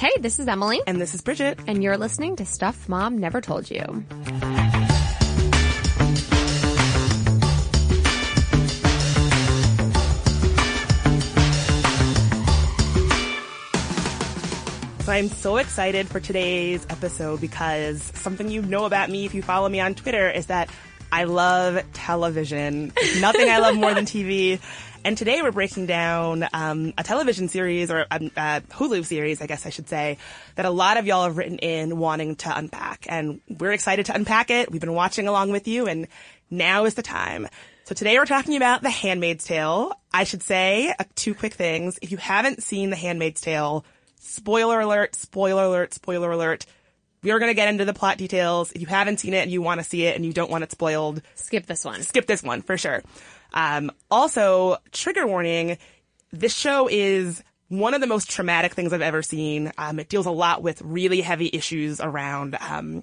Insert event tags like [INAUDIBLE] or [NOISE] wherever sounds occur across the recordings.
Hey, this is Emily. And this is Bridget. And you're listening to Stuff Mom Never Told You. So I'm so excited for today's episode because something you know about me if you follow me on Twitter is that I love television. Nothing I love more than [LAUGHS] TV. And today we're breaking down um, a television series or um, a Hulu series, I guess I should say, that a lot of y'all have written in wanting to unpack. And we're excited to unpack it. We've been watching along with you and now is the time. So today we're talking about The Handmaid's Tale. I should say uh, two quick things. If you haven't seen The Handmaid's Tale, spoiler alert, spoiler alert, spoiler alert. We are going to get into the plot details. If you haven't seen it and you want to see it and you don't want it spoiled, skip this one. Skip this one for sure. Um, also, trigger warning. This show is one of the most traumatic things I've ever seen. Um, it deals a lot with really heavy issues around, um,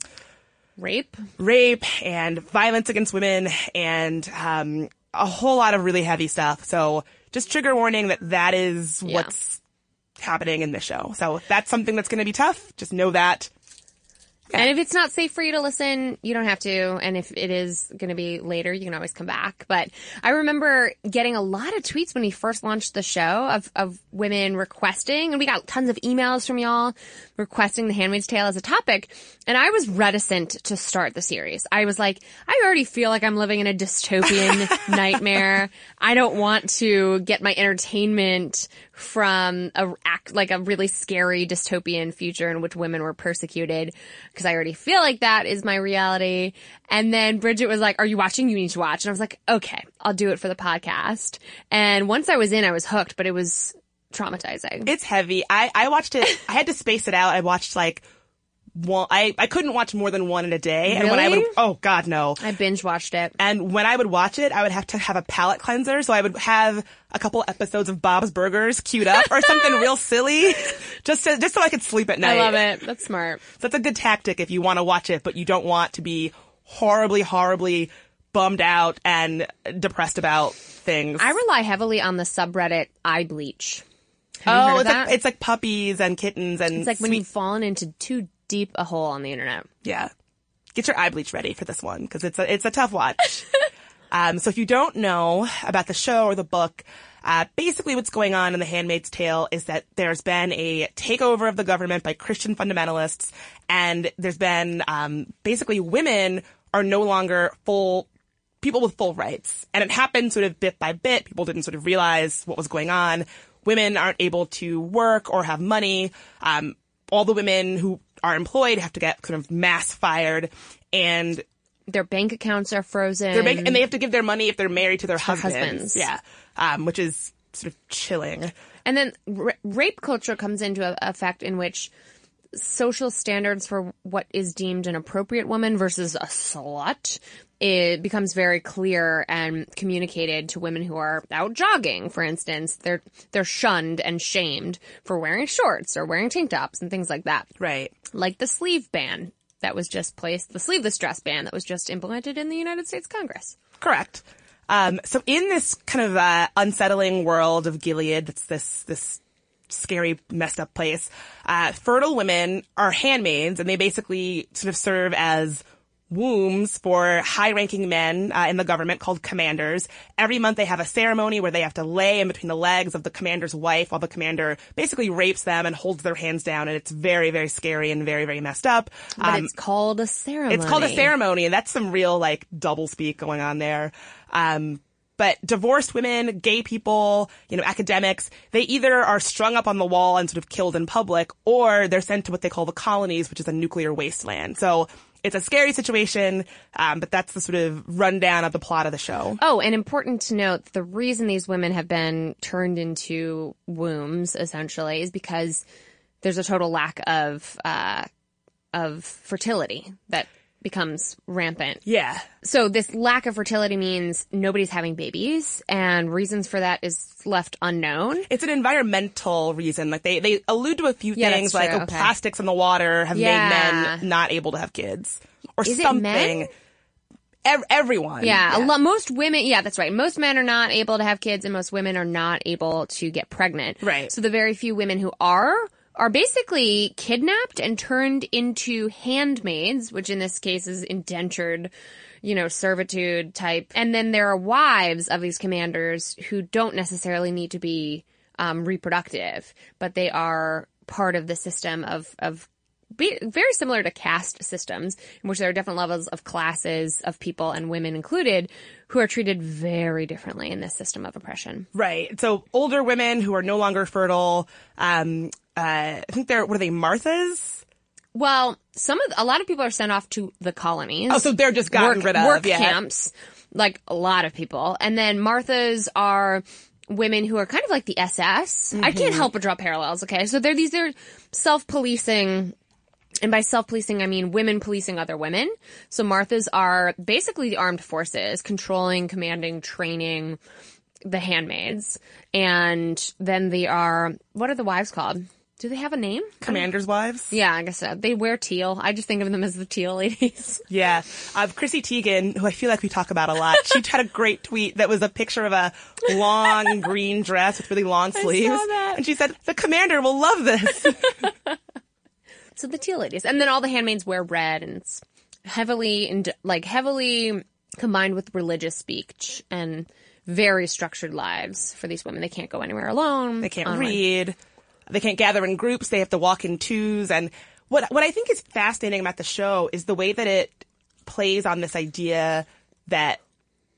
rape, rape and violence against women and, um, a whole lot of really heavy stuff. So just trigger warning that that is yeah. what's happening in this show. So that's something that's going to be tough. Just know that. Yeah. And if it's not safe for you to listen, you don't have to. And if it is going to be later, you can always come back. But I remember getting a lot of tweets when we first launched the show of, of women requesting, and we got tons of emails from y'all requesting The Handmaid's Tale as a topic. And I was reticent to start the series. I was like, I already feel like I'm living in a dystopian [LAUGHS] nightmare. I don't want to get my entertainment from a act like a really scary dystopian future in which women were persecuted because I already feel like that is my reality. And then Bridget was like, "Are you watching? You need to watch." And I was like, "Okay, I'll do it for the podcast." And once I was in, I was hooked, but it was traumatizing. It's heavy. I I watched it. I had to space it out. I watched like one, I, I couldn't watch more than one in a day. Really? And when I would, oh God, no. I binge watched it. And when I would watch it, I would have to have a palate cleanser. So I would have a couple episodes of Bob's Burgers queued up or something [LAUGHS] real silly just to, just so I could sleep at night. I love it. That's smart. So that's a good tactic if you want to watch it, but you don't want to be horribly, horribly bummed out and depressed about things. I rely heavily on the subreddit eye bleach. Have oh, it's like, it's like puppies and kittens and it's like sweet- when you've fallen into too deep a hole on the internet. Yeah. Get your eye bleach ready for this one because it's a, it's a tough watch. [LAUGHS] um, so if you don't know about the show or the book, uh, basically what's going on in The Handmaid's Tale is that there's been a takeover of the government by Christian fundamentalists and there's been, um, basically women are no longer full people with full rights. And it happened sort of bit by bit. People didn't sort of realize what was going on. Women aren't able to work or have money. Um, all the women who are employed have to get kind of mass fired and their bank accounts are frozen. Bank, and they have to give their money if they're married to their husbands. husbands. Yeah. Um, which is sort of chilling. And then r- rape culture comes into effect in which social standards for what is deemed an appropriate woman versus a slut it becomes very clear and communicated to women who are out jogging, for instance. They're they're shunned and shamed for wearing shorts or wearing tank tops and things like that. Right. Like the sleeve ban that was just placed, the sleeveless dress ban that was just implemented in the United States Congress. Correct. Um, so in this kind of uh, unsettling world of Gilead, that's this this scary, messed up place. Uh, fertile women are handmaids, and they basically sort of serve as wombs for high-ranking men uh, in the government called commanders. Every month they have a ceremony where they have to lay in between the legs of the commander's wife while the commander basically rapes them and holds their hands down, and it's very, very scary and very, very messed up. But um, it's called a ceremony. It's called a ceremony, and that's some real like double speak going on there. Um, but divorced women, gay people, you know, academics, they either are strung up on the wall and sort of killed in public, or they're sent to what they call the colonies, which is a nuclear wasteland. So it's a scary situation, um, but that's the sort of rundown of the plot of the show. Oh, and important to note, the reason these women have been turned into wombs, essentially, is because there's a total lack of, uh, of fertility that becomes rampant. Yeah. So this lack of fertility means nobody's having babies and reasons for that is left unknown. It's an environmental reason. Like they, they allude to a few yeah, things like oh, okay. plastics in the water have yeah. made men not able to have kids or is something. everyone. Yeah, yeah. Lot, most women, yeah, that's right. Most men are not able to have kids and most women are not able to get pregnant. Right. So the very few women who are are basically kidnapped and turned into handmaids, which in this case is indentured, you know, servitude type. And then there are wives of these commanders who don't necessarily need to be um, reproductive, but they are part of the system of of be, very similar to caste systems, in which there are different levels of classes of people and women included who are treated very differently in this system of oppression. Right. So older women who are no longer fertile, um, uh, I think they're, what are they, Marthas? Well, some of a lot of people are sent off to the colonies. Oh, so they're just gotten work, rid of. work yeah. camps, like a lot of people, and then Marthas are women who are kind of like the SS. I can't help but draw parallels. Okay, so they're these are self-policing. And by self-policing, I mean women policing other women. So Marthas are basically the armed forces, controlling, commanding, training the handmaids. And then they are, what are the wives called? Do they have a name? Commanders' wives. Yeah, I guess so. They wear teal. I just think of them as the teal ladies. [LAUGHS] Yeah. Uh, Chrissy Teigen, who I feel like we talk about a lot, she had a great tweet that was a picture of a long [LAUGHS] green dress with really long sleeves. And she said, the commander will love this. [LAUGHS] so the teal ladies. And then all the handmaids wear red and it's heavily, and like heavily combined with religious speech and very structured lives for these women. They can't go anywhere alone. They can't on- read. They can't gather in groups. They have to walk in twos. And what what I think is fascinating about the show is the way that it plays on this idea that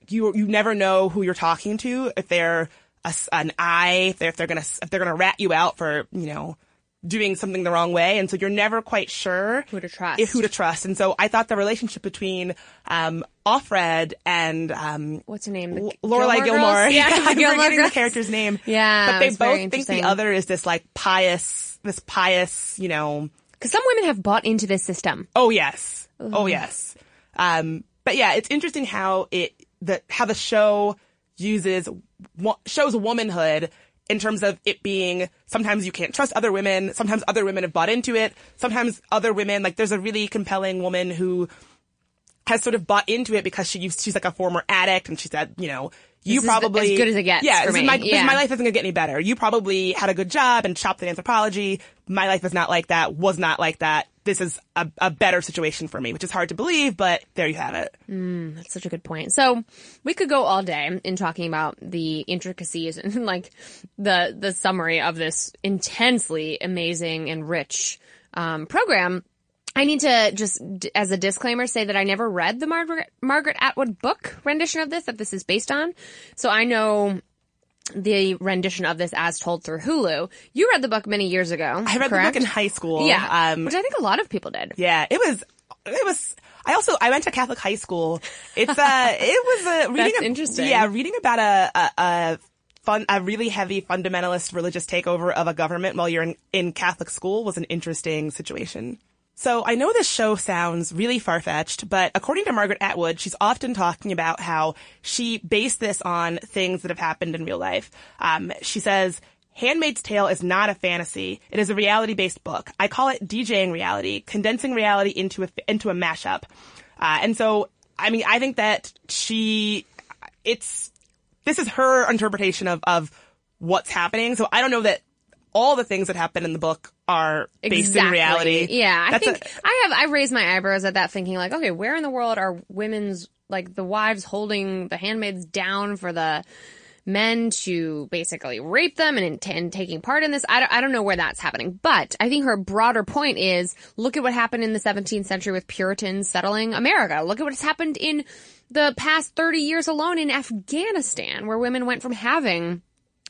you you never know who you're talking to if they're a an eye, if they're, if they're gonna if they're gonna rat you out for you know doing something the wrong way, and so you're never quite sure Who to trust. if who to trust. And so I thought the relationship between um, Offred and um, What's her name? L- Lorelai Gilmore Gilmore. Yeah, [LAUGHS] I'm Gilmore forgetting the character's name. Yeah, but they both think the other is this like pious, this pious, you know. Because some women have bought into this system. Oh yes, oh yes. Um, but yeah, it's interesting how it the how the show uses shows womanhood in terms of it being sometimes you can't trust other women, sometimes other women have bought into it, sometimes other women like there's a really compelling woman who has sort of bought into it because she used she's like a former addict and she said, you know, you This is probably as good as it gets Yeah, my, Yeah. my life isn't gonna get any better. You probably had a good job and chopped in anthropology. My life is not like that. Was not like that. This is a, a better situation for me, which is hard to believe, but there you have it. That's such a good point. So we could go all day in talking about the intricacies [LAUGHS] and like the the summary of this intensely amazing and rich um, program. I need to just, as a disclaimer, say that I never read the Margaret Margaret Atwood book rendition of this that this is based on. So I know the rendition of this as told through Hulu. You read the book many years ago. I read correct? the book in high school. Yeah, Um, which I think a lot of people did. yeah, it was, it was, I also, I went to Catholic high school. It's, uh, [LAUGHS] it was a reading, That's a- interesting. Yeah, reading about a, a, a fun, a really heavy fundamentalist religious takeover of a government while you're in, in Catholic school was an interesting situation. So I know this show sounds really far-fetched, but according to Margaret Atwood, she's often talking about how she based this on things that have happened in real life. Um, she says, Handmaid's Tale is not a fantasy. It is a reality-based book. I call it DJing reality, condensing reality into a, into a mashup. Uh, and so, I mean, I think that she, it's, this is her interpretation of, of what's happening. So I don't know that all the things that happen in the book are based in reality. Yeah, I That's think a- I have. I raised my eyebrows at that, thinking like, okay, where in the world are women's like the wives holding the handmaids down for the men to basically rape them and, and taking part in this? I don't, I don't know where that's happening, but I think her broader point is look at what happened in the 17th century with Puritans settling America. Look at what's happened in the past 30 years alone in Afghanistan, where women went from having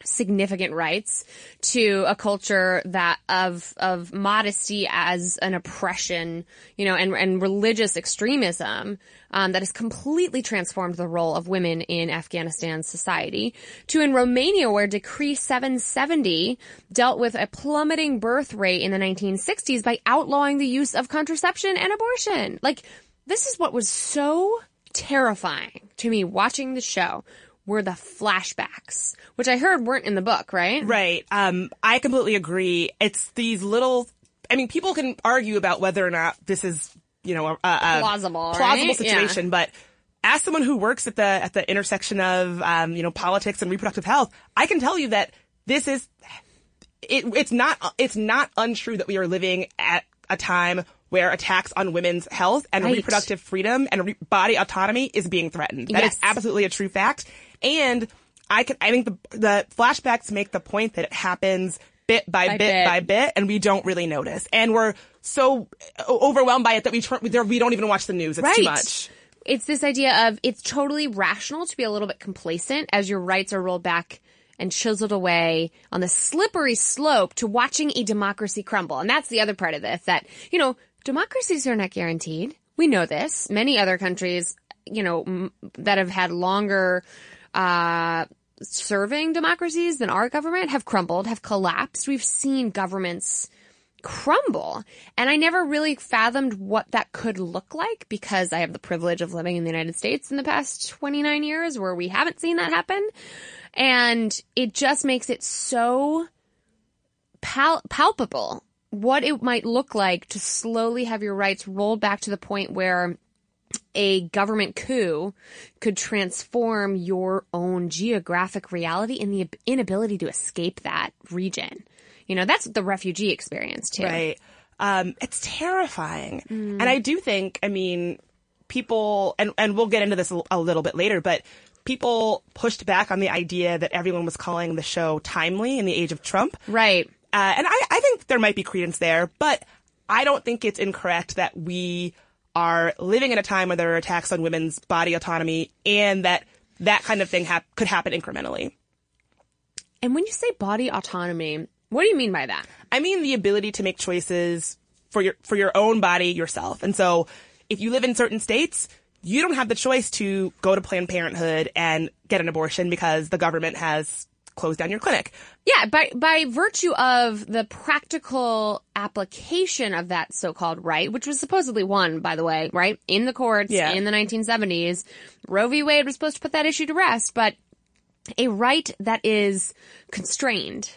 significant rights to a culture that of of modesty as an oppression, you know, and and religious extremism um, that has completely transformed the role of women in Afghanistan society. To in Romania, where Decree 770 dealt with a plummeting birth rate in the 1960s by outlawing the use of contraception and abortion. Like this is what was so terrifying to me watching the show were the flashbacks, which I heard weren't in the book, right? Right. Um, I completely agree. It's these little. I mean, people can argue about whether or not this is, you know, a, a Plausible, plausible right? situation. But as someone who works at the at the intersection of, um, you know, politics and reproductive health, I can tell you that this is it, it's not it's not untrue that we are living at a time where attacks on women's health and Right. reproductive freedom and re- body autonomy is being threatened. That is Yes. absolutely a true fact. And I can I think the the flashbacks make the point that it happens bit by, By bit, bit. by bit, and we don't really notice. And we're so uh, overwhelmed by it that we tr- we don't even watch the news. It's too much. It's this idea of it's totally rational to be a little bit complacent as your rights are rolled back and chiseled away on the slippery slope to watching a democracy crumble. And that's the other part of this that, you know, democracies are not guaranteed. We know this. Many other countries, you know, m- that have had longer, uh, serving democracies than our government have crumbled, have collapsed. We've seen governments crumble. And I never really fathomed what that could look like because I have the privilege of living in the United States in the past 29 years where we haven't seen that happen. And it just makes it so pal- palpable what it might look like to slowly have your rights rolled back to the point where a government coup could transform your own geographic reality and the inability to escape that region. You know, that's the refugee experience too. Right. Um, it's terrifying. And I do think, I mean, people, and, and we'll get into this a, a little bit later, but people pushed back on the idea that everyone was calling the show timely in the age of Trump. Right. Uh, and I, I think there might be credence there, but I don't think it's incorrect that we are living in a time where there are attacks on women's body autonomy and that that kind of thing hap- could happen incrementally. And when you say body autonomy, what do you mean by that? I mean the ability to make choices for your for your own body yourself. And so if you live in certain states, you don't have the choice to go to Planned Parenthood and get an abortion because the government has closed down your clinic. Yeah, by by virtue of the practical application of that so-called right, which was supposedly won, by the way, right in the courts Yeah. in the 1970s, Roe v. Wade was supposed to put that issue to rest, but a right that is constrained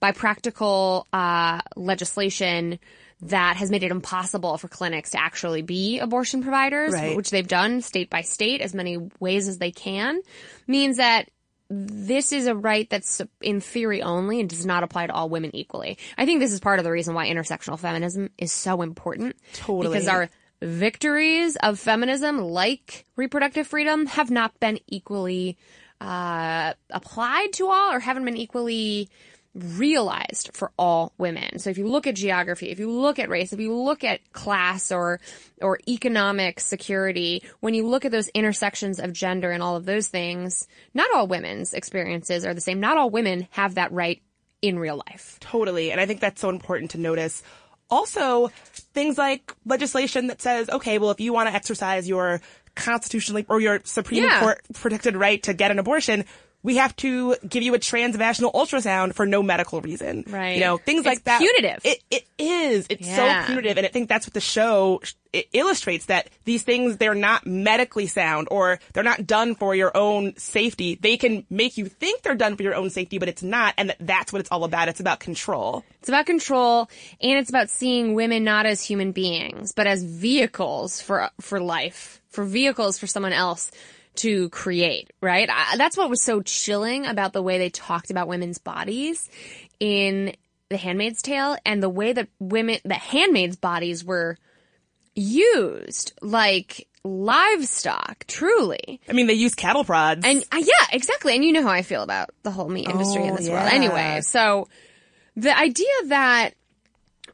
by practical uh, legislation that has made it impossible for clinics to actually be abortion providers, Right. which they've done state by state as many ways as they can, means that this is a right that's in theory only and does not apply to all women equally. I think this is part of the reason why intersectional feminism is so important. Totally. Because our victories of feminism, like reproductive freedom, have not been equally uh, applied to all or haven't been equally realized for all women. So if you look at geography, if you look at race, if you look at class or or economic security, when you look at those intersections of gender and all of those things, not all women's experiences are the same. Not all women have that right in real life. Totally. And I think that's so important to notice. Also, things like legislation that says, okay, well, if you want to exercise your constitutionally or your Supreme Yeah. Court protected right to get an abortion, we have to give you a transvaginal ultrasound for no medical reason. Right. You know, things It's like that. punitive. It, it is. It's Yeah. so punitive. And I think that's what the show illustrates that these things, they're not medically sound or they're not done for your own safety. They can make you think they're done for your own safety, but it's not. And that's what it's all about. It's about control. It's about control and it's about seeing women not as human beings, but as vehicles for, for life, for vehicles for someone else to create, right? I, that's what was so chilling about the way they talked about women's bodies in The Handmaid's Tale and the way that women, the handmaids' bodies were used like livestock, truly. I mean, they use cattle prods. And uh, yeah, exactly. And you know how I feel about the whole meat industry in Oh, this world anyway. So the idea that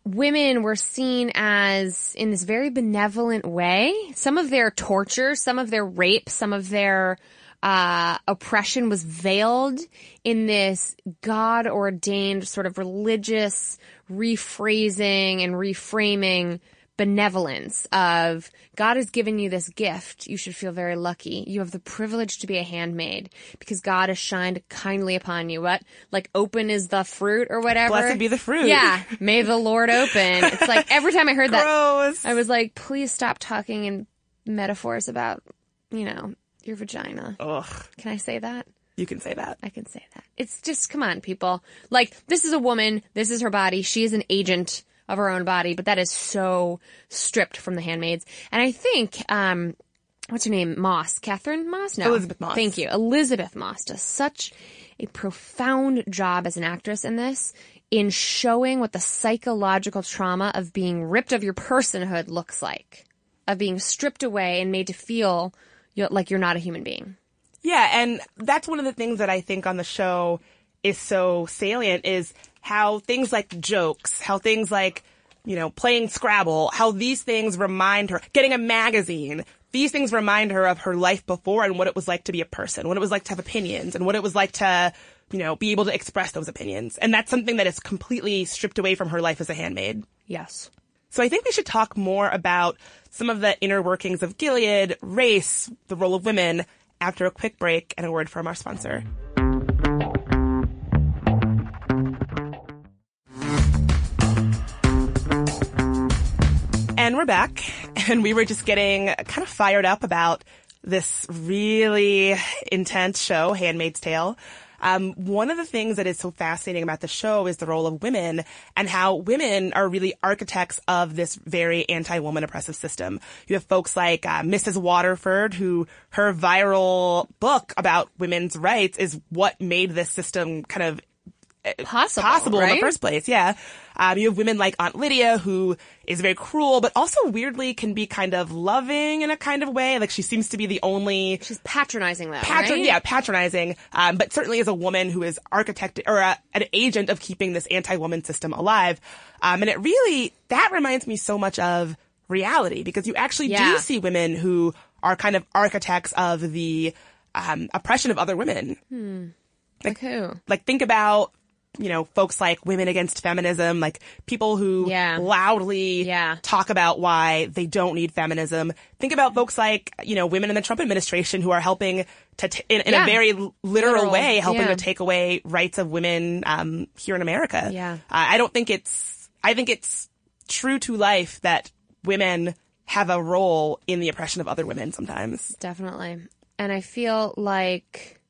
women were seen as in this very benevolent way, some of their torture, some of their rape, some of their uh, oppression was veiled in this God ordained sort of religious rephrasing and reframing benevolence of God has given you this gift. You should feel very lucky. You have the privilege to be a handmaid because God has shined kindly upon you. What? Like open is the fruit or whatever. Blessed be the fruit. Yeah. May the Lord open. It's like every time I heard that, I was like, please stop talking in metaphors about, you know, your vagina. Ugh. Can I say that? You can say that. I can say that. It's just, come on, people. Like, this is a woman. This is her body. She is an agent of her own body, but that is so stripped from the handmaids. And I think, um, what's her name? Moss. Catherine Moss? No. Elisabeth Moss. Thank you. Elisabeth Moss does such a profound job as an actress in this in showing what the psychological trauma of being ripped of your personhood looks like, of being stripped away and made to feel like you're not a human being. Yeah, and that's one of the things that I think on the show is so salient is how things like jokes, how things like, you know, playing Scrabble, how these things remind her, getting a magazine, these things remind her of her life before and what it was like to be a person, what it was like to have opinions, and what it was like to, you know, be able to express those opinions. And that's something that is completely stripped away from her life as a handmaid. Yes. So I think we should talk more about some of the inner workings of Gilead, race, the role of women, after a quick break and a word from our sponsor. And we're back, [LAUGHS] and we were just getting kind of fired up about this really intense show, Handmaid's Tale. Um, one of the things that is so fascinating about the show is the role of women and how women are really architects of this very anti-woman oppressive system. You have folks like uh, Mrs. Waterford, who her viral book about women's rights is what made this system kind of Possible, possible right? in the first place. Yeah. Um, you have women like Aunt Lydia who is very cruel, but also weirdly can be kind of loving in a kind of way. Like she seems to be the only She's patronizing though, patron, right? yeah, patronizing, um, but certainly as a woman who is architect or a, an agent of keeping this anti-woman system alive. Um, and it really, that reminds me so much of reality because you actually Yeah. do see women who are kind of architects of the, um, oppression of other women. Like who? Like think about, you know, folks like women against feminism, like people who Yeah. loudly Yeah. talk about why they don't need feminism. Think about folks like, you know, women in the Trump administration who are helping to, t- in, in Yeah. a very literal, Literal, way, helping to take away rights of women, um, here in America. Yeah. Uh, I don't think it's, I think it's true to life that women have a role in the oppression of other women sometimes. Definitely. And I feel like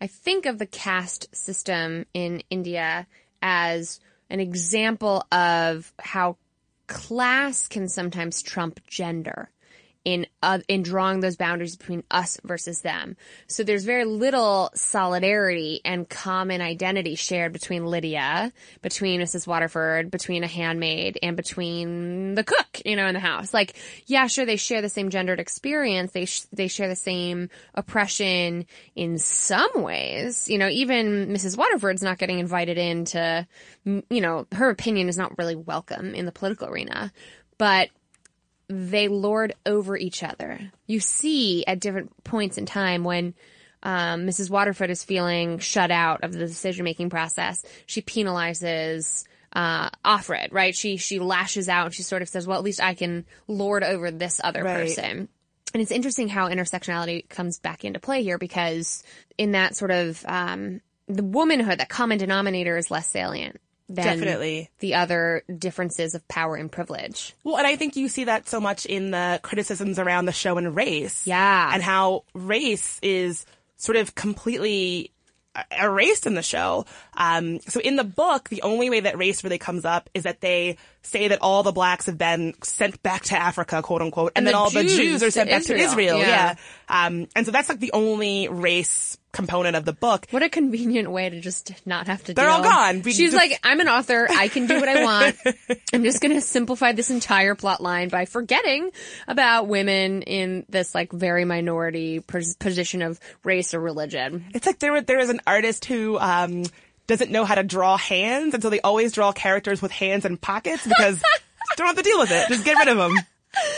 I think of the caste system in India as an example of how class can sometimes trump gender in uh, in drawing those boundaries between us versus them. So there's very little solidarity and common identity shared between Lydia, between Mrs. Waterford, between a handmaid, and between the cook, you know, in the house. Like, yeah, sure, they share the same gendered experience. They sh- they share the same oppression in some ways. You know, even Mrs. Waterford's not getting invited into, you know, her opinion is not really welcome in the political arena, but they lord over each other. You see at different points in time when um, Mrs. Waterford is feeling shut out of the decision making process, she penalizes uh, Offred, right? She she lashes out and she sort of says, "Well, at least I can lord over this other Right. person." And it's interesting how intersectionality comes back into play here because in that sort of um, the womanhood, that common denominator is less salient than Definitely. the other differences of power and privilege. Well, and I think you see that so much in the criticisms around the show and race. Yeah. And how race is sort of completely erased in the show. Um, so in the book, the only way that race really comes up is that they say that all the blacks have been sent back to Africa, quote unquote, and, And then the all the Jews Jews are to sent back to Israel. Israel. Yeah. Yeah. Um, and so that's like the only race component of the book. What a convenient way to just not have to They're deal. all gone. We She's just- like, I'm an author. I can do what I want. [LAUGHS] I'm just going to simplify this entire plot line by forgetting about women in this like very minority pos- position of race or religion. It's like there there is an artist who um, doesn't know how to draw hands, and so they always draw characters with hands and pockets because [LAUGHS] don't have to deal with it. Just get rid of them.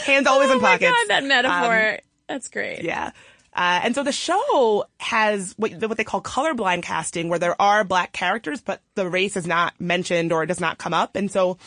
Hands always in oh my pockets. god, that metaphor. Um, That's great. yeah. Uh, and so the show has what, what they call colorblind casting, where there are black characters, but the race is not mentioned or does not come up. And so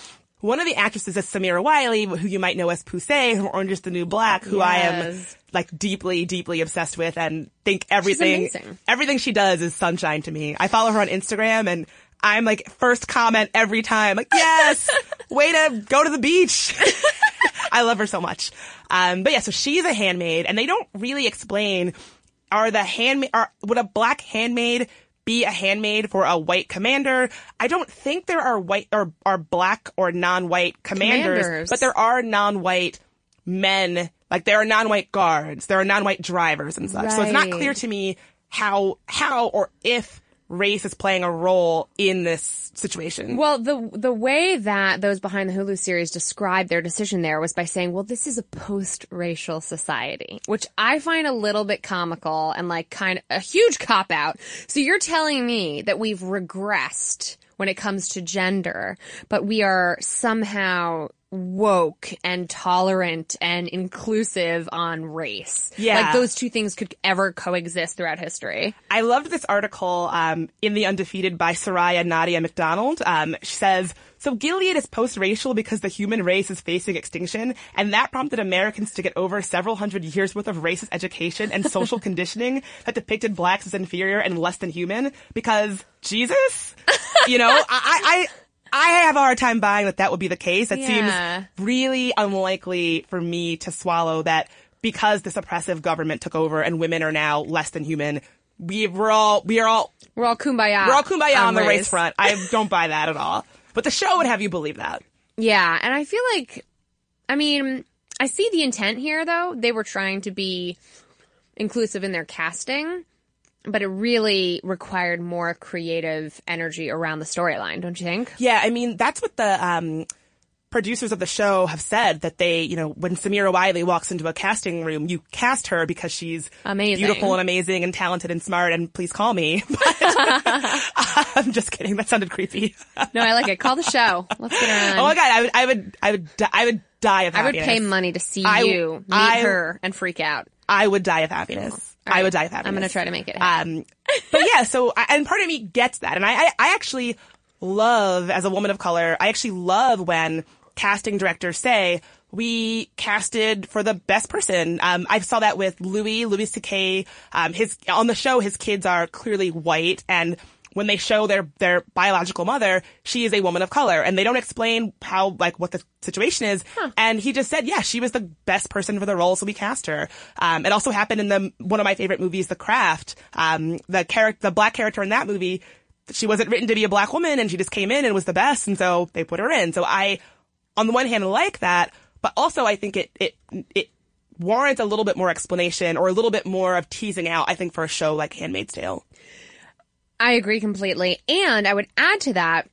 one of the actresses is Samira Wiley, who you might know as Poussey from Orange is the New Black, who I am like deeply, deeply obsessed with and think everything, everything she does is sunshine to me. I follow her on Instagram and I'm like first comment every time, like, yes, [LAUGHS] way to go to the beach. [LAUGHS] I love her so much. Um, but yeah, so she's a handmaid and they don't really explain are the handmaid, are, would a black handmaid be a handmaid for a white commander? I don't think there are white or are black or non-white commanders, Commanders. but there are non-white men, like there are non-white guards, there are non-white drivers and such. So it's not clear to me how, how or if race is playing a role in this situation. Well, the the way that those behind the Hulu series described their decision there was by saying, "Well, this is a post-racial society," which I find a little bit comical and like kind of a huge cop out. So you're telling me that we've regressed when it comes to gender, but we are somehow woke and tolerant and inclusive on race. Yeah. Like those two things could ever coexist throughout history. I loved this article um, in The Undefeated by Soraya Nadia McDonald. Um, she says, so Gilead is post-racial because the human race is facing extinction, and that prompted Americans to get over several hundred years worth of racist education and social [LAUGHS] conditioning that depicted blacks as inferior and less than human because Jesus? You know, I, I, I have a hard time buying that that would be the case. It Yeah. seems really unlikely for me to swallow that because this oppressive government took over and women are now less than human. We, we're all, we are all, We're all kumbaya. we're all kumbaya on, the race race front. I don't buy that at all. But the show would have you believe that. Yeah, and I feel like, I mean, I see the intent here though. They were trying to be inclusive in their casting, but it really required more creative energy around the storyline, don't you think? Yeah, I mean, that's what the, um, producers of the show have said that they, you know, when Samira Wiley walks into a casting room, you cast her because she's Amazing. beautiful and amazing and talented and smart and please call me. [LAUGHS] But, [LAUGHS] I'm just kidding. That sounded creepy. No, I like it. Call the show. Let's get her on. Oh my god, I would, I would, I would, I would die of I would pay money to see I- you meet I- her and freak out. I would die of happiness. All I would die of happiness. I'm going to try to make it happen. Um, but yeah, so I- and part of me gets that, and I, I, I actually love as a woman of color. I actually love when casting directors say we casted for the best person. Um, I saw that with Louis Louis C.K. Um, his on the show, his kids are clearly white, and when they show their their biological mother, she is a woman of color, and they don't explain how like what the situation is. And he just said, yeah, she was the best person for the role, so we cast her. Um, it also happened in the one of my favorite movies, The Craft. Um, the character, the black character in that movie, she wasn't written to be a black woman, and she just came in and was the best, and so they put her in. So I, on the one hand, like that, but also I think it it it warrants a little bit more explanation or a little bit more of teasing out. I think for a show like Handmaid's Tale. I agree completely. And I would add to that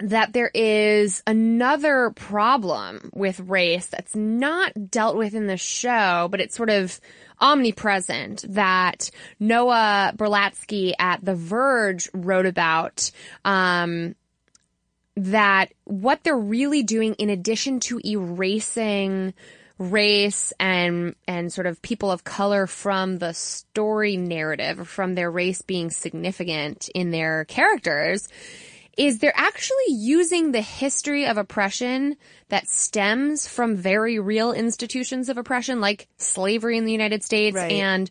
that there is another problem with race that's not dealt with in the show, but it's sort of omnipresent that Noah Berlatsky at The Verge wrote about, um, that what they're really doing in addition to erasing race and and sort of people of color from the story narrative from their race being significant in their characters is they're actually using the history of oppression that stems from very real institutions of oppression like slavery in the United States Right. and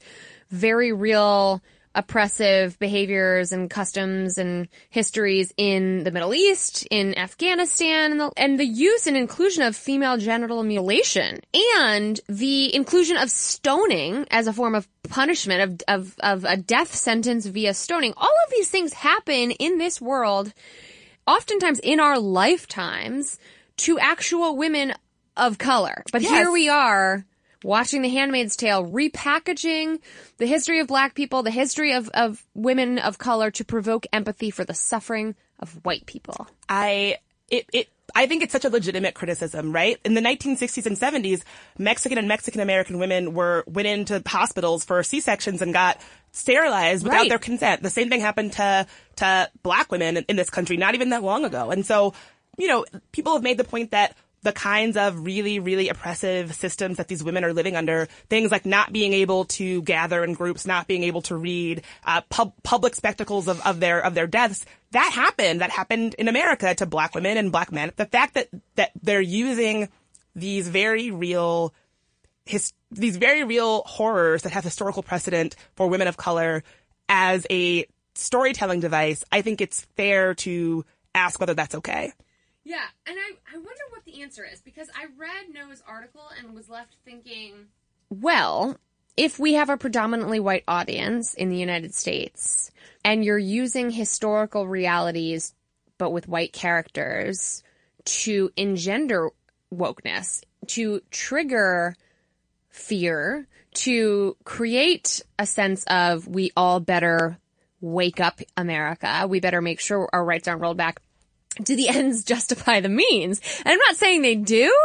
very real oppressive behaviors and customs and histories in the Middle East, in Afghanistan, and the, and the use and inclusion of female genital mutilation and the inclusion of stoning as a form of punishment of, of, of a death sentence via stoning. All of these things happen in this world, oftentimes in our lifetimes, to actual women of color. But Yes. here we are watching The Handmaid's Tale, repackaging the history of black people, the history of, of women of color to provoke empathy for the suffering of white people. I it it I think it's such a legitimate criticism, right? In the 1960s and 70s, Mexican and Mexican American women were went into hospitals for C-sections and got sterilized without Right. their consent. The same thing happened to to black women in, in this country not even that long ago. And so, you know, people have made the point that the kinds of really, really oppressive systems that these women are living under, things like not being able to gather in groups, not being able to read, uh, pub- public spectacles of, of their, of their deaths, that happened. That happened in America to black women and black men. The fact that, that they're using these very real, his, these very real horrors that have historical precedent for women of color as a storytelling device, I think it's fair to ask whether that's okay. Yeah, and I, I wonder what the answer is because I read Noah's article and was left thinking. Well, if we have a predominantly white audience in the United States and you're using historical realities but with white characters to engender wokeness, to trigger fear, to create a sense of we all better wake up America. We better make sure our rights aren't rolled back. Do the [LAUGHS] ends justify the means? And I'm not saying they do,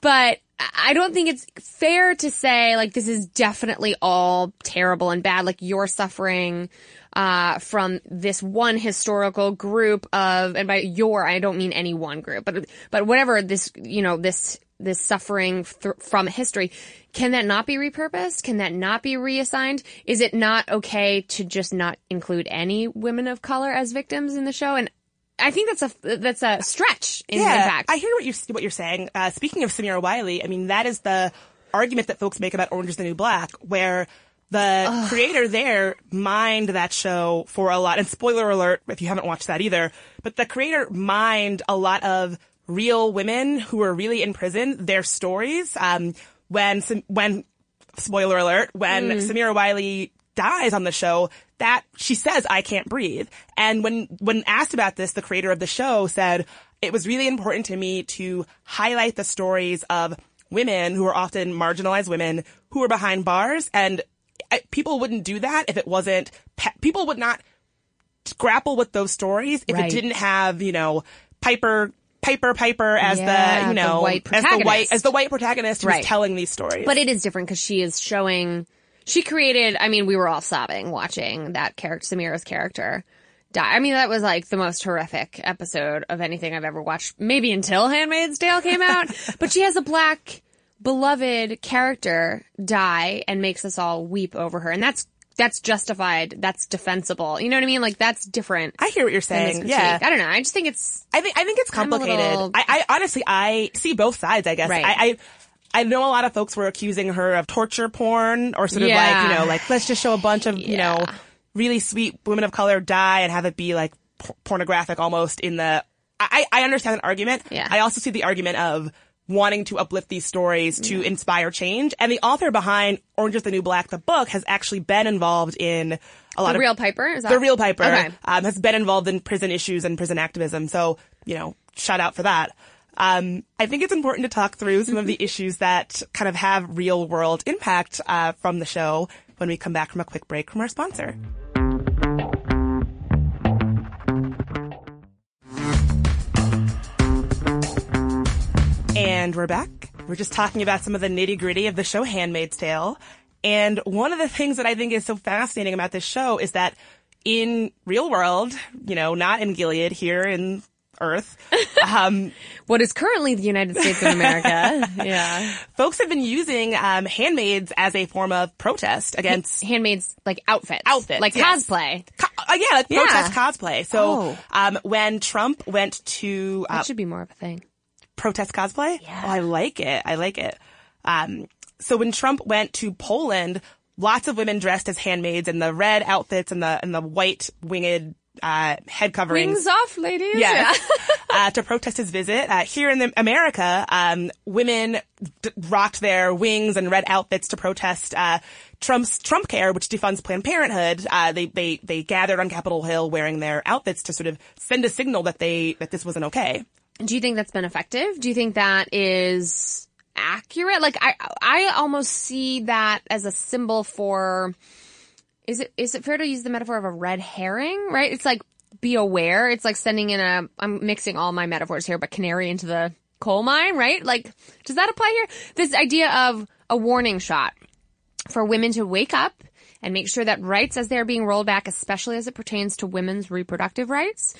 but I don't think it's fair to say like this is definitely all terrible and bad. Like you're suffering uh, from this one historical group of, and by your, I don't mean any one group, but but whatever this, you know, this this suffering th- from history, can that not be repurposed? Can that not be reassigned? Is it not okay to just not include any women of color as victims in the show? And I think that's a that's a stretch. In, yeah, fact, I hear what you're what you're saying. Uh, speaking of Samira Wiley, I mean that is the argument that folks make about Orange Is the New Black, where the Ugh. creator there mined that show for a lot. And spoiler alert, if you haven't watched that either, but the creator mined a lot of real women who were really in prison, their stories. Um, when when spoiler alert, when mm. Samira Wiley dies on the show, that she says, I can't breathe. And when, when asked about this, the creator of the show said, it was really important to me to highlight the stories of women who are often marginalized women who are behind bars and people wouldn't do that if it wasn't, people would not grapple with those stories if right. it didn't have, you know, Piper Piper Piper as yeah, the you know the as the white as the white protagonist who's right. telling these stories. But it is different because she is showing. She created. I mean, we were all sobbing watching that character, Samira's character. Die. I mean, that was like the most horrific episode of anything I've ever watched. Maybe until *Handmaid's Tale* came out. [LAUGHS] but she has a black beloved character die and makes us all weep over her. And that's that's justified. That's defensible. You know what I mean? Like that's different. I hear what you're saying. Yeah. I don't know. I just think it's. I think I think it's complicated. Little... I, I, honestly I see both sides. I guess. Right. I, I I know a lot of folks were accusing her of torture porn or sort of yeah. like you know like let's just show a bunch of yeah. you know really sweet women of color die and have it be like pornographic almost in the. I I understand an argument. Yeah. I also see the argument of wanting to uplift these stories to yeah. inspire change. And the author behind Orange is the New Black, the book, has actually been involved in a lot the of real Piper. Is that the real Piper okay. um, has been involved in prison issues and prison activism. So you know, shout out for that. Um, I think it's important to talk through some of the [LAUGHS] issues that kind of have real world impact uh, from the show when we come back from a quick break from our sponsor. And we're back. We're just talking about some of the nitty gritty of the show Handmaid's Tale. And one of the things that I think is so fascinating about this show is that in real world, you know, not in Gilead, here in Earth, [LAUGHS] um, what is currently the United States of America, [LAUGHS] yeah, folks have been using um, handmaids as a form of protest against handmaids, like outfits, outfits, like yes. cosplay. Co- uh, yeah, like yeah. protest cosplay. So, oh. um, when Trump went to uh, that should be more of a thing protest cosplay. Yeah. Oh, I like it. I like it. Um, so when Trump went to Poland, lots of women dressed as handmaids in the red outfits and the and the white winged uh, head coverings. Wings off, ladies. Yes. [LAUGHS] uh, to protest his visit. Uh, here in the, America, um, women d- rocked their wings and red outfits to protest uh, Trump's Trump Care, which defunds Planned Parenthood. Uh, they they they gathered on Capitol Hill wearing their outfits to sort of send a signal that they that this wasn't okay. Do you think that's been effective? Do you think that is accurate? Like I I almost see that as a symbol for is it is it fair to use the metaphor of a red herring, right? It's like be aware. It's like sending in a I'm mixing all my metaphors here, but canary into the coal mine, right? Like does that apply here? This idea of a warning shot for women to wake up and make sure that rights as they're being rolled back, especially as it pertains to women's reproductive rights,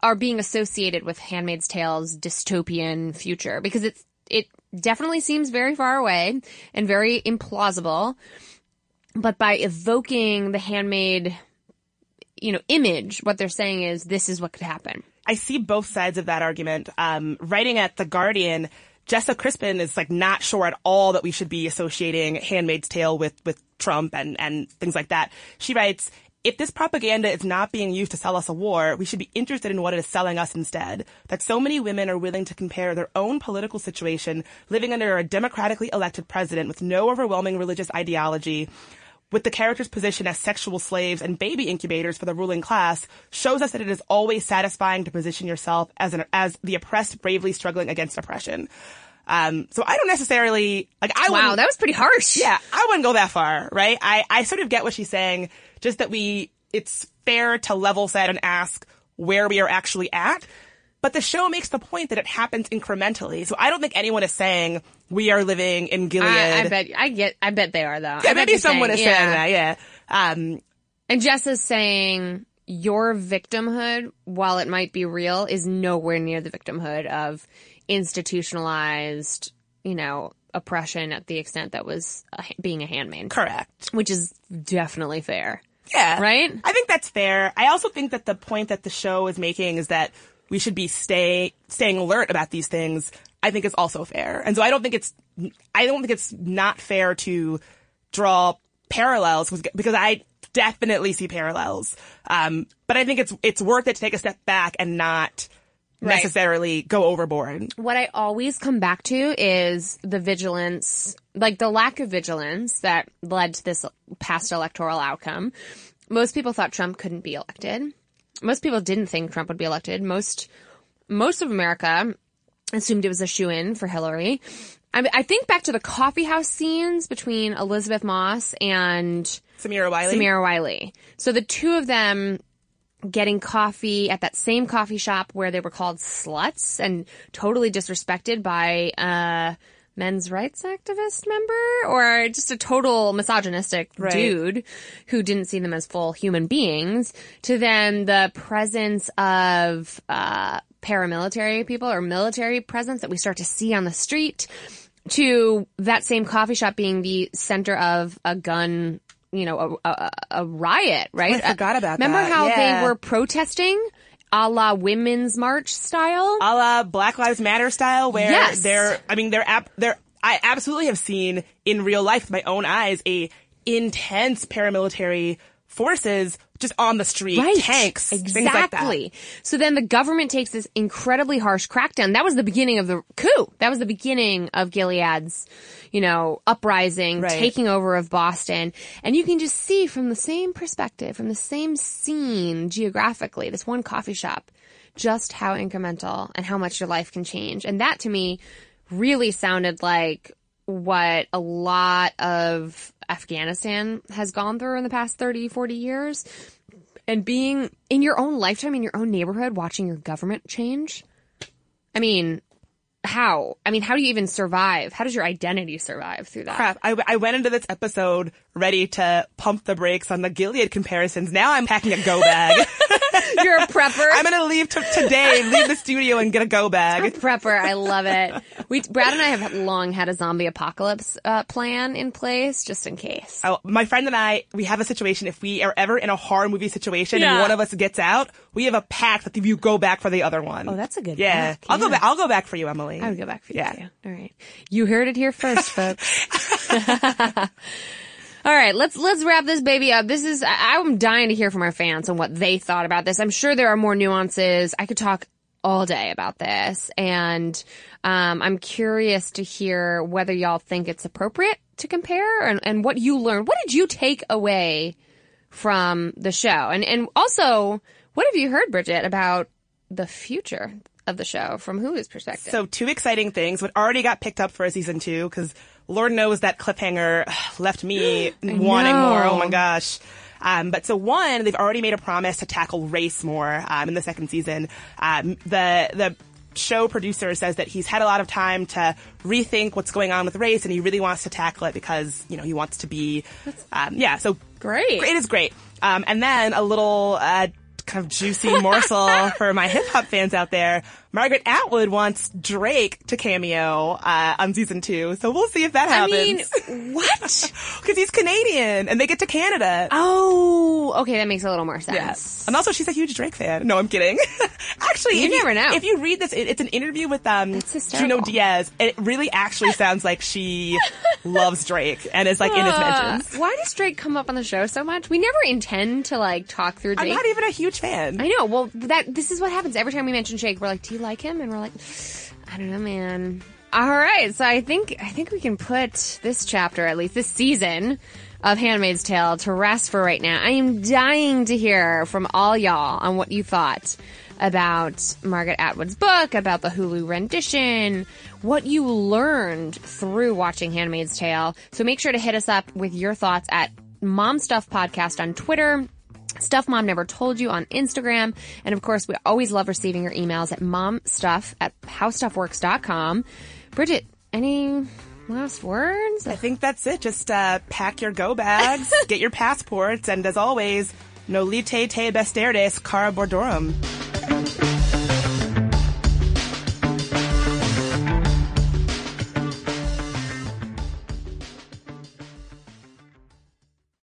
are being associated with Handmaid's Tale's dystopian future because it's it definitely seems very far away and very implausible. But by evoking the handmaid, you know, image, what they're saying is this is what could happen. I see both sides of that argument. Um, writing at The Guardian, Jessa Crispin is like not sure at all that we should be associating Handmaid's Tale with, with Trump and, and things like that. She writes, if this propaganda is not being used to sell us a war, we should be interested in what it is selling us instead. That so many women are willing to compare their own political situation, living under a democratically elected president with no overwhelming religious ideology, with the character's position as sexual slaves and baby incubators for the ruling class, shows us that it is always satisfying to position yourself as an as the oppressed bravely struggling against oppression. Um, so I don't necessarily like I wow that was pretty harsh. Yeah, I wouldn't go that far, right? I I sort of get what she's saying just that we it's fair to level set and ask where we are actually at. But the show makes the point that it happens incrementally. So I don't think anyone is saying we are living in Gilead. I, I bet I get. I bet they are though. Yeah, I bet maybe someone saying- is yeah. saying that. Yeah. Um, And Jess is saying your victimhood, while it might be real, is nowhere near the victimhood of institutionalized, you know, oppression at the extent that was a, being a handmaid, correct. which is definitely fair. Yeah. Right? I think that's fair. I also think that the point that the show is making is that we should be stay staying alert about these things. I think is also fair. And so I don't think it's I don't think it's not fair to draw parallels because I definitely see parallels. Um, but I think it's it's worth it to take a step back and not Right. necessarily go overboard. What I always come back to is the vigilance, like the lack of vigilance that led to this past electoral outcome. Most people thought Trump couldn't be elected. Most people didn't think Trump would be elected. Most, most of America assumed it was a shoe in for Hillary. I, I think back to the coffee house scenes between Elisabeth Moss and Samira Wiley. Samira Wiley. So the two of them getting coffee at that same coffee shop where they were called sluts and totally disrespected by a men's rights activist member or just a total misogynistic Right. dude who didn't see them as full human beings to then the presence of uh, paramilitary people or military presence that we start to see on the street to that same coffee shop being the center of a gun, you know, a, a, a riot, right? I forgot about Remember that. how Yeah. they were protesting a la women's march style? a la Black Lives Matter style, where Yes. they're, I mean, they're, ab- they're, I absolutely have seen in real life with my own eyes a intense paramilitary forces just on the street, Right. tanks, exactly. things like that. So then the government takes this incredibly harsh crackdown. That was the beginning of the coup. That was the beginning of Gilead's, you know, uprising, Right. taking over of Boston. And you can just see from the same perspective, from the same scene geographically, this one coffee shop, just how incremental and how much your life can change. And that to me really sounded like what a lot of Afghanistan has gone through in the past 30, 40 years. And being in your own lifetime, in your own neighborhood, watching your government change. I mean, how? I mean, how do you even survive? How does your identity survive through that? Crap. I, I went into this episode ready to pump the brakes on the Gilead comparisons. Now I'm packing a go bag. [LAUGHS] You're a prepper. I'm gonna leave t- today, leave the studio and get a go bag. prepper. I love it. We, Brad and I have long had a zombie apocalypse uh, plan in place just in case. Oh, my friend and I, we have a situation. If we are ever in a horror movie situation Yeah. and one of us gets out, we have a pact that if you go back for the other one. Oh, that's a good Yeah, pact, I'll go back. I'll go back for you, Emilie. I would go back for you Yeah. too. All right. You heard it here first, folks. [LAUGHS] [LAUGHS] All right, let's let's wrap this baby up. This is I, I'm dying to hear from our fans on what they thought about this. I'm sure there are more nuances. I could talk all day about this, and um, I'm curious to hear whether y'all think it's appropriate to compare and, and what you learned. What did you take away from the show, and and also what have you heard, Bridget, about the future of the show from Hulu's perspective? So two exciting things. What already got picked up for a season two, because Lord knows that cliffhanger [SIGHS] left me [GASPS] wanting know. more. Oh my gosh. Um, but so one, they've already made a promise to tackle race more um, in the second season. Um, the the show producer says that he's had a lot of time to rethink what's going on with race, and he really wants to tackle it because you know he wants to be, um, yeah. So Great. it is great. Um, and then a little uh, kind of juicy [LAUGHS] morsel for my hip hop fans out there. Margaret Atwood wants Drake to cameo uh, on season two, so we'll see if that happens. I mean, [LAUGHS] what? Because he's Canadian and they get to Canada. Oh, okay, that makes a little more sense. Yes. And also, she's a huge Drake fan. No, I'm kidding. [LAUGHS] actually, You if never know. If you read this, it, it's an interview with um. Junot Diaz. It really actually sounds like she [LAUGHS] loves Drake and is like in his Uh, mentions. why does Drake come up on the show so much? We never intend to like talk through Drake. I'm not even a huge fan. I know. Well, that this is what happens every time we mention Drake. We're like, "Do you like him?" And we're like, "I don't know, man." All right, so I think I think we can put this chapter, at least this season of *Handmaid's Tale*, to rest for right now. I am dying to hear from all y'all on what you thought about Margaret Atwood's book, about the Hulu rendition, what you learned through watching *Handmaid's Tale*. So make sure to hit us up with your thoughts at Mom Stuff Podcast on Twitter Stuff Mom Never Told You on Instagram. And of course, we always love receiving your emails at momstuff at howstuffworks.com. Bridget, any last words? I think that's it. Just uh, pack your go bags, [LAUGHS] get your passports, and as always, Nolite te bastardes carborundorum.